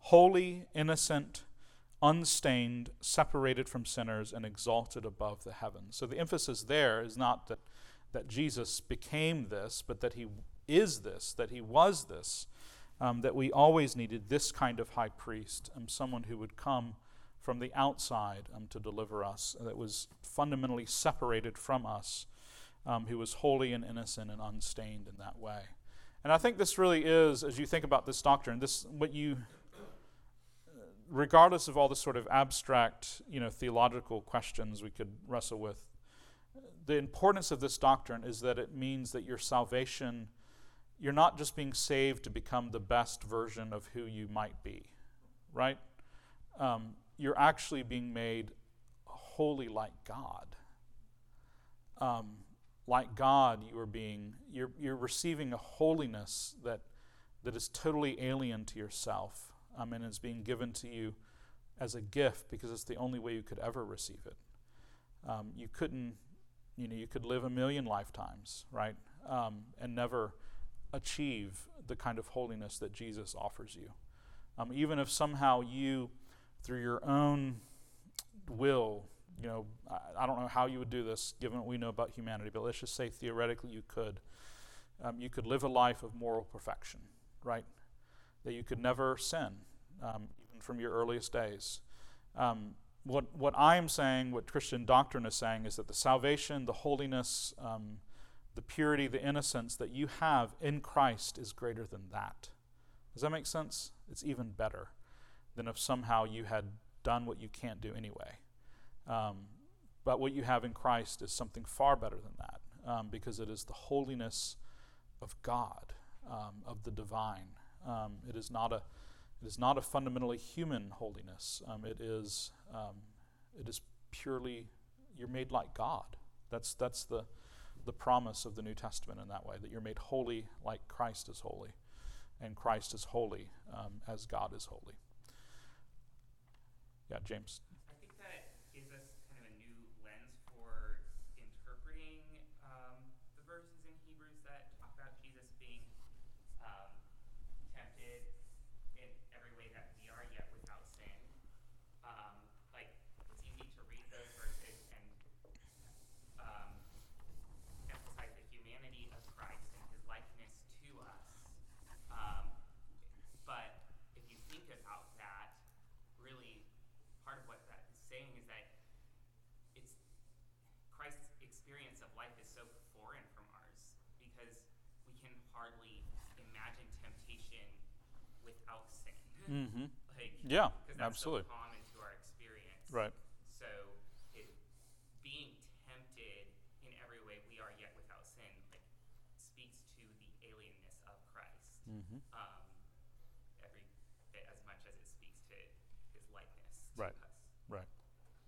holy, innocent, unstained, separated from sinners, and exalted above the heavens. So the emphasis there is not that, that Jesus became this, but that he is this, that he was this, um, that we always needed this kind of high priest, um, someone who would come from the outside um, to deliver us, that was fundamentally separated from us, um, who was holy and innocent and unstained in that way. And I think this really is, as you think about this doctrine, this what you regardless of all the sort of abstract, you know, theological questions we could wrestle with, the importance of this doctrine is that it means that your salvation, you're not just being saved to become the best version of who you might be, right? Um, you're actually being made holy like God. Um, like God, you are being you're you're receiving a holiness that that is totally alien to yourself um, and is being given to you as a gift because it's the only way you could ever receive it. Um, you couldn't, you know, you could live a million lifetimes, right, um, and never achieve the kind of holiness that Jesus offers you. Um, even if somehow you, through your own will, you know, I, I, don't know how you would do this given what we know about humanity, but let's just say theoretically you could. Um, you could live a life of moral perfection, right? that you could never sin, um, even from your earliest days. Um, what, what I'm saying, what Christian doctrine is saying, is that the salvation, the holiness, um, the purity, the innocence that you have in Christ is greater than that. Does that make sense? It's even better than if somehow you had done what you can't do anyway. Um, but what you have in Christ is something far better than that um, because it is the holiness of God, um, of the divine. Um, it is not a it is not a fundamentally human holiness. Um, it is um, it is purely you're made like God. That's that's the the promise of the New Testament in that way that you're made holy like Christ is holy, and Christ is holy um, as God is holy. Yeah, James. Mm-hmm. Like, yeah, absolutely. So common to our experience. Right. So, it, being tempted in every way we are yet without sin, like, speaks to the alienness of Christ. Mm-hmm. Um, every bit as much as it speaks to his likeness. right. Us. Right.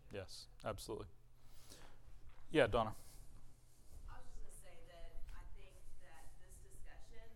Yes, absolutely. Yeah, Donna. I was just going to say that I think that this discussion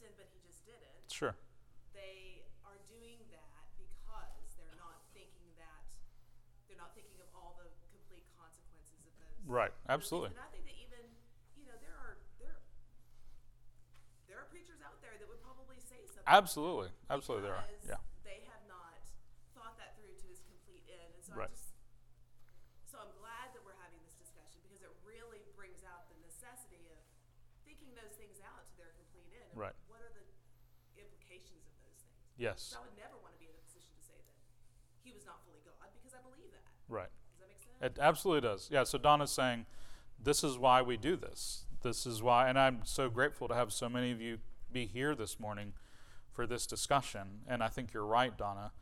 he could have sinned, but he just didn't. Sure. They are doing that because they're not thinking that they're not thinking of all the complete consequences of those. Right. Absolutely. And I think that even you know there are there there are preachers out there that would probably say something. Absolutely. Absolutely, there are. Yeah. They have not thought that through to its complete end, and so Right. I just so I'm glad that we're having this discussion because it really brings out the necessity of thinking those things out to their complete end. Right. What are the implications of those things? Yes. So I would never want to be in a position to say that he was not fully God because I believe that. Right. Does that make sense? It absolutely does. Yeah. So Donna's saying, this is why we do this. This is why, and I'm so grateful to have so many of you be here this morning for this discussion. And I think you're right, Donna,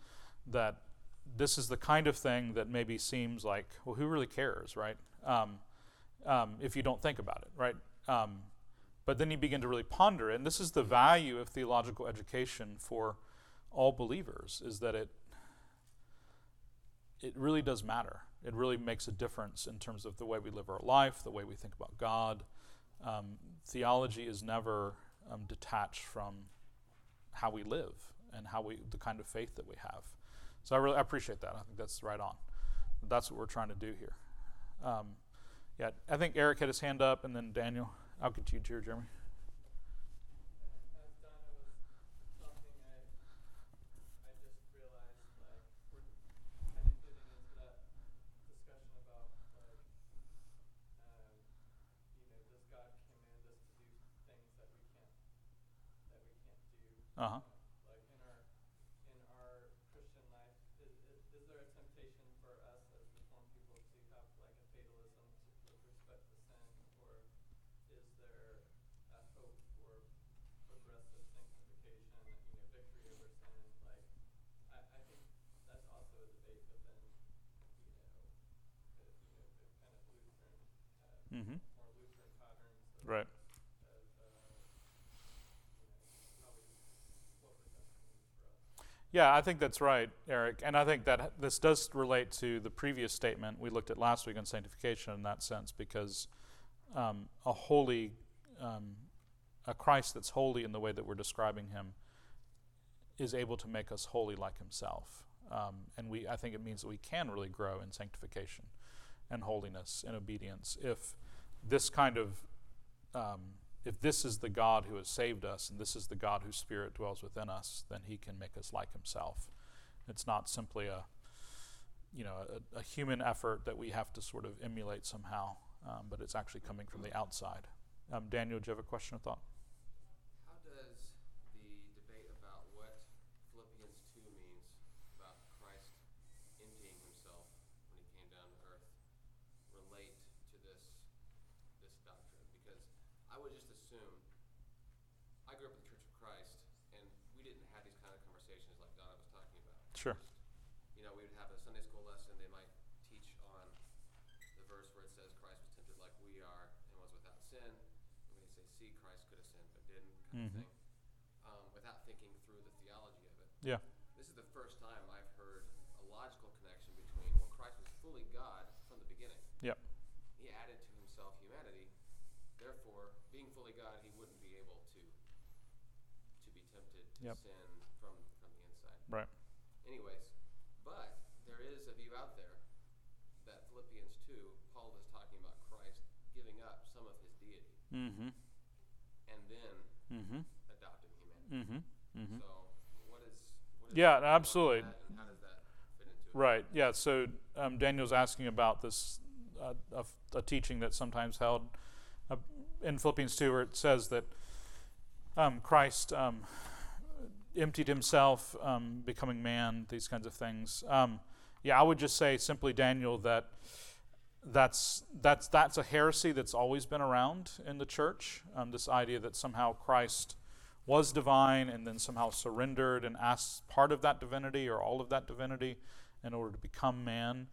that this is the kind of thing that maybe seems like, well, who really cares, right? Um, um, if you don't think about it, right? Um, but then you begin to really ponder it. And this is the value of theological education for all believers, is that it it really does matter. It really makes a difference in terms of the way we live our life, the way we think about God. Um, theology is never um, detached from how we live and how we the kind of faith that we have. So I really I appreciate that. I think that's right on. That's what we're trying to do here. Um, yeah, I think Eric had his hand up, and then Daniel. I'll get to you, too, Jeremy. As Donna was talking, I, I just realized like we're kind of getting into that discussion about like, um, you know, does God command us to do things that we can't, that we can't do? Uh huh. Like in our, in our Christian life, is, is, is there a temptation for us as reformed people to have like a fatalism to, with respect to sin, or is there a hope for progressive sanctification, you know, victory over sin? Like, I, I think that's also a debate within, you know, the, you know, the kind of Lutheran, uh, Mm-hmm. more Lutheran patterns of, Right. of, uh, you know, how we, what redemption means for us. Yeah, I think that's right, Eric. And I think that this does relate to the previous statement we looked at last week on sanctification in that sense, because um, a holy, um, a Christ that's holy in the way that we're describing him, is able to make us holy like himself. Um, and we, I think it means that we can really grow in sanctification and holiness and obedience if this kind of um, if this is the God who has saved us and this is the God whose spirit dwells within us, then he can make us like himself. It's not simply a you know a, a human effort that we have to sort of emulate somehow, um, but it's actually coming from the outside. Um, Daniel, do you have a question or thought? How does the debate about what Philippians 2 means about Christ emptying himself when he came down to earth relate to this this doctrine? Because I would just assume I grew up in the Church of Christ and we didn't have these kind of conversations like Donna was talking about. Sure. You know, we would have a Sunday school lesson, they might teach on the verse where it says Christ was tempted like we are and was without sin. And we say, see, Christ could have sinned but Mhm. thing. Um, without thinking through the theology of it. Yeah. This is the first time I've heard a logical connection between, well, Christ was fully God from the beginning. Yep. He added to himself humanity. Therefore, being fully God, he wouldn't be able to to be tempted to Yep. sin from from the inside. Right. Anyways, but there is a view out there that Philippians 2, Paul is talking about Christ giving up some of his deity Mm-hmm. and then Mm-hmm. humanity. Mm-hmm. Mm-hmm. So, what is what is Yeah, absolutely. that and how does that fit into it? Right. Yeah. So um, Daniel's asking about this uh, a, a teaching that's sometimes held uh, in Philippians two, where it says that um, Christ um, emptied himself, um, becoming man. These kinds of things. Um, yeah, I would just say simply, Daniel, that that's that's that's a heresy that's always been around in the church. Um, this idea that somehow Christ was divine and then somehow surrendered and asked part of that divinity or all of that divinity in order to become man,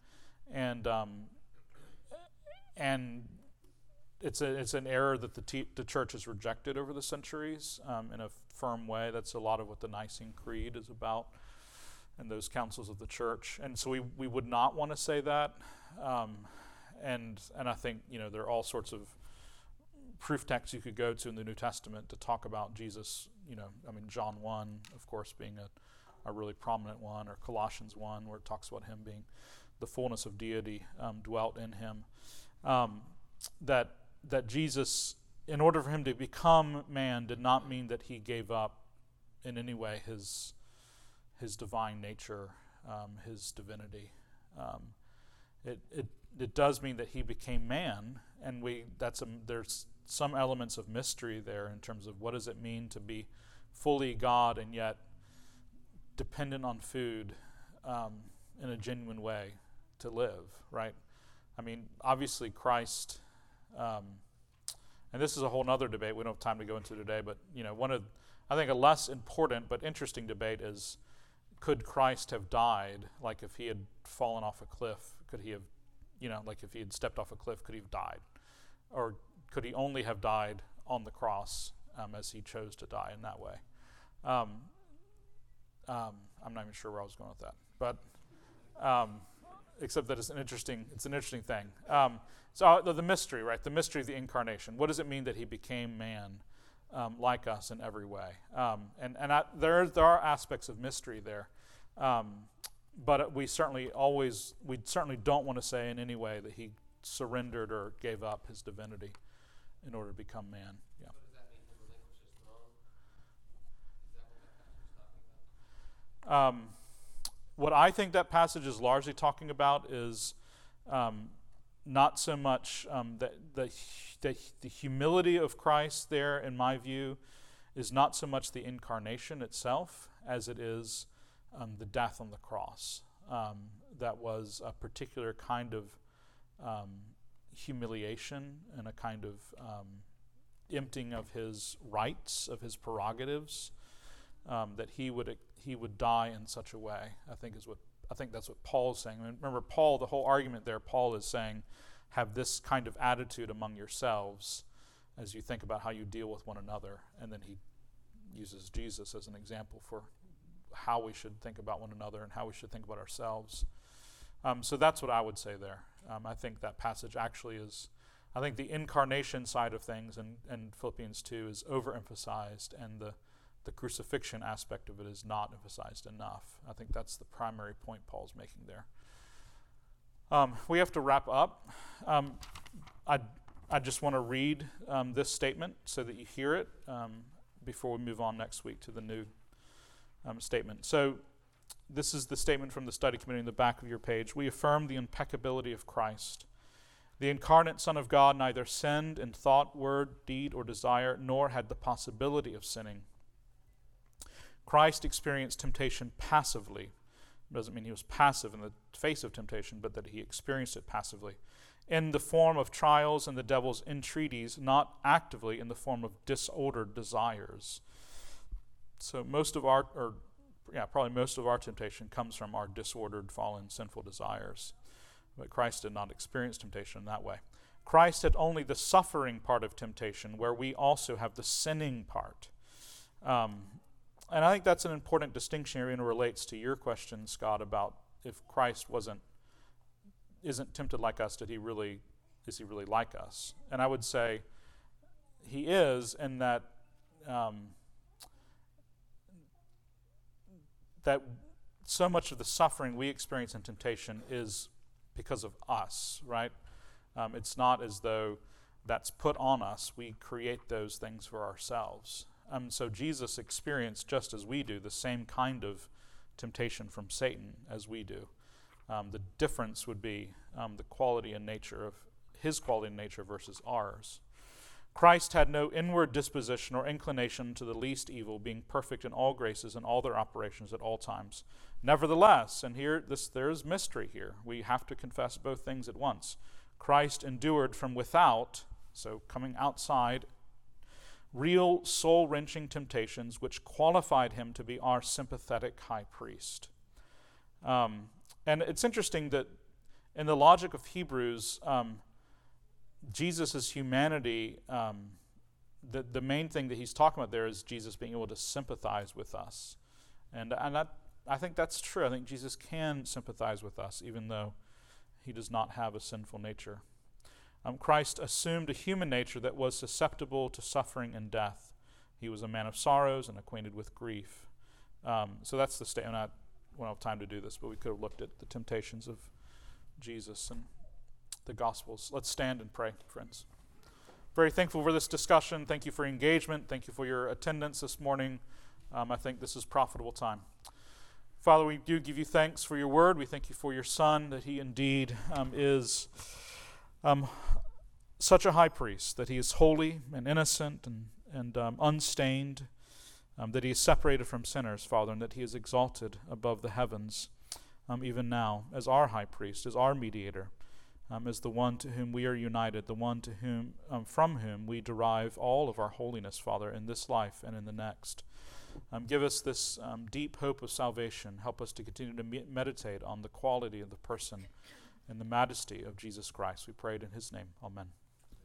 and um, and it's a it's an error that the te- the church has rejected over the centuries um, in a firm way. That's a lot of what the Nicene Creed is about, and those councils of the church. And so we we would not want to say that. And and I think you know there are all sorts of proof texts you could go to in the New Testament to talk about Jesus. You know, I mean, John 1, of course, being a, a really prominent one, or Colossians 1, where it talks about him being the fullness of deity um, dwelt in him. Um, that, that Jesus, in order for him to become man, did not mean that he gave up in any way his, his divine nature, um, his divinity. Um, it, it, it does mean that he became man, and we that's a, there's some elements of mystery there in terms of what does it mean to be fully God and yet dependent on food um, in a genuine way to live, right? I mean, obviously, Christ, um, and this is a whole other debate we don't have time to go into today, but, you know, one of, I think, a less important but interesting debate is could Christ have died? Like if he had fallen off a cliff, could he have, you know, like if he had stepped off a cliff, could he have died? Or could he only have died on the cross um, as he chose to die in that way? Um, um, I'm not even sure where I was going with that, but um, except that it's an interesting it's an interesting thing. Um, so uh, the, the, mystery, right? The mystery of the incarnation. What does it mean that he became man, um, like us in every way? Um, and and I, there there are aspects of mystery there, but we certainly always we certainly don't want to say in any way that he surrendered or gave up his divinity in order to become man. Yeah. Um, what I think that passage is largely talking about is um, not so much um, the, the, the, the, humility of Christ there, in my view, is not so much the incarnation itself as it is um, the death on the cross. Um, that was a particular kind of um, humiliation and a kind of um, emptying of his rights, of his prerogatives, um, that he would he would die in such a way. I think is what I think that's what Paul's saying. I mean, remember, Paul. The whole argument there, Paul is saying, have this kind of attitude among yourselves as you think about how you deal with one another, and then he uses Jesus as an example for how we should think about one another and how we should think about ourselves. Um, so that's what I would say there. Um, I think that passage actually is, I think the incarnation side of things in, in Philippians 2 is overemphasized, and the, the crucifixion aspect of it is not emphasized enough. I think that's the primary point Paul's making there. Um, we have to wrap up. Um, I, I just want to read um, this statement so that you hear it um, before we move on next week to the new um, statement. So, this is the statement from the study committee in the back of your page. We affirm the impeccability of Christ. The incarnate Son of God neither sinned in thought, word, deed, or desire, nor had the possibility of sinning. Christ experienced temptation passively. It doesn't mean he was passive in the face of temptation, but that he experienced it passively. In the form of trials and the devil's entreaties, not actively in the form of disordered desires. So most of our, or yeah, probably most of our temptation comes from our disordered, fallen, sinful desires. But Christ did not experience temptation in that way. Christ had only the suffering part of temptation, where we also have the sinning part. Um, and I think that's an important distinction here and relates to your question, Scott, about if Christ wasn't isn't tempted like us, did he really is he really like us? And I would say he is in that um, that so much of the suffering we experience in temptation is because of us, right? Um, it's not as though that's put on us. We create those things for ourselves. Um, so Jesus experienced, just as we do, the same kind of temptation from Satan as we do. Um, the difference would be um, the quality and nature of his quality and nature versus ours. Christ had no inward disposition or inclination to the least evil, being perfect in all graces and all their operations at all times. Nevertheless, and here this there is mystery here. We have to confess both things at once. Christ endured from without, so coming outside, real soul wrenching temptations which qualified him to be our sympathetic high priest. Um, and it's interesting that in the logic of Hebrews, um, Jesus' humanity, um, the, the main thing that he's talking about there is Jesus being able to sympathize with us. And, and that, I think that's true. I think Jesus can sympathize with us, even though he does not have a sinful nature. um, Christ assumed a human nature that was susceptible to suffering and death. He was a man of sorrows and acquainted with grief. Um, so that's the statement. I won't have time to do this, but we could have looked at the temptations of Jesus and the Gospels. Let's stand and pray, friends. Very thankful for this discussion. Thank you for engagement. Thank you for your attendance this morning. Um, I think this is profitable time. Father, we do give you thanks for your word. We thank you for your Son, that he indeed um, is um, such a high priest, that he is holy and innocent and, and um, unstained, um, that he is separated from sinners, Father, and that he is exalted above the heavens, um, even now, as our high priest, as our mediator um, is the one to whom we are united, the one to whom, um, from whom we derive all of our holiness, Father, in this life and in the next. Um, give us this um, deep hope of salvation. Help us to continue to me- meditate on the quality of the person and the majesty of Jesus Christ. We pray it in His name. Amen.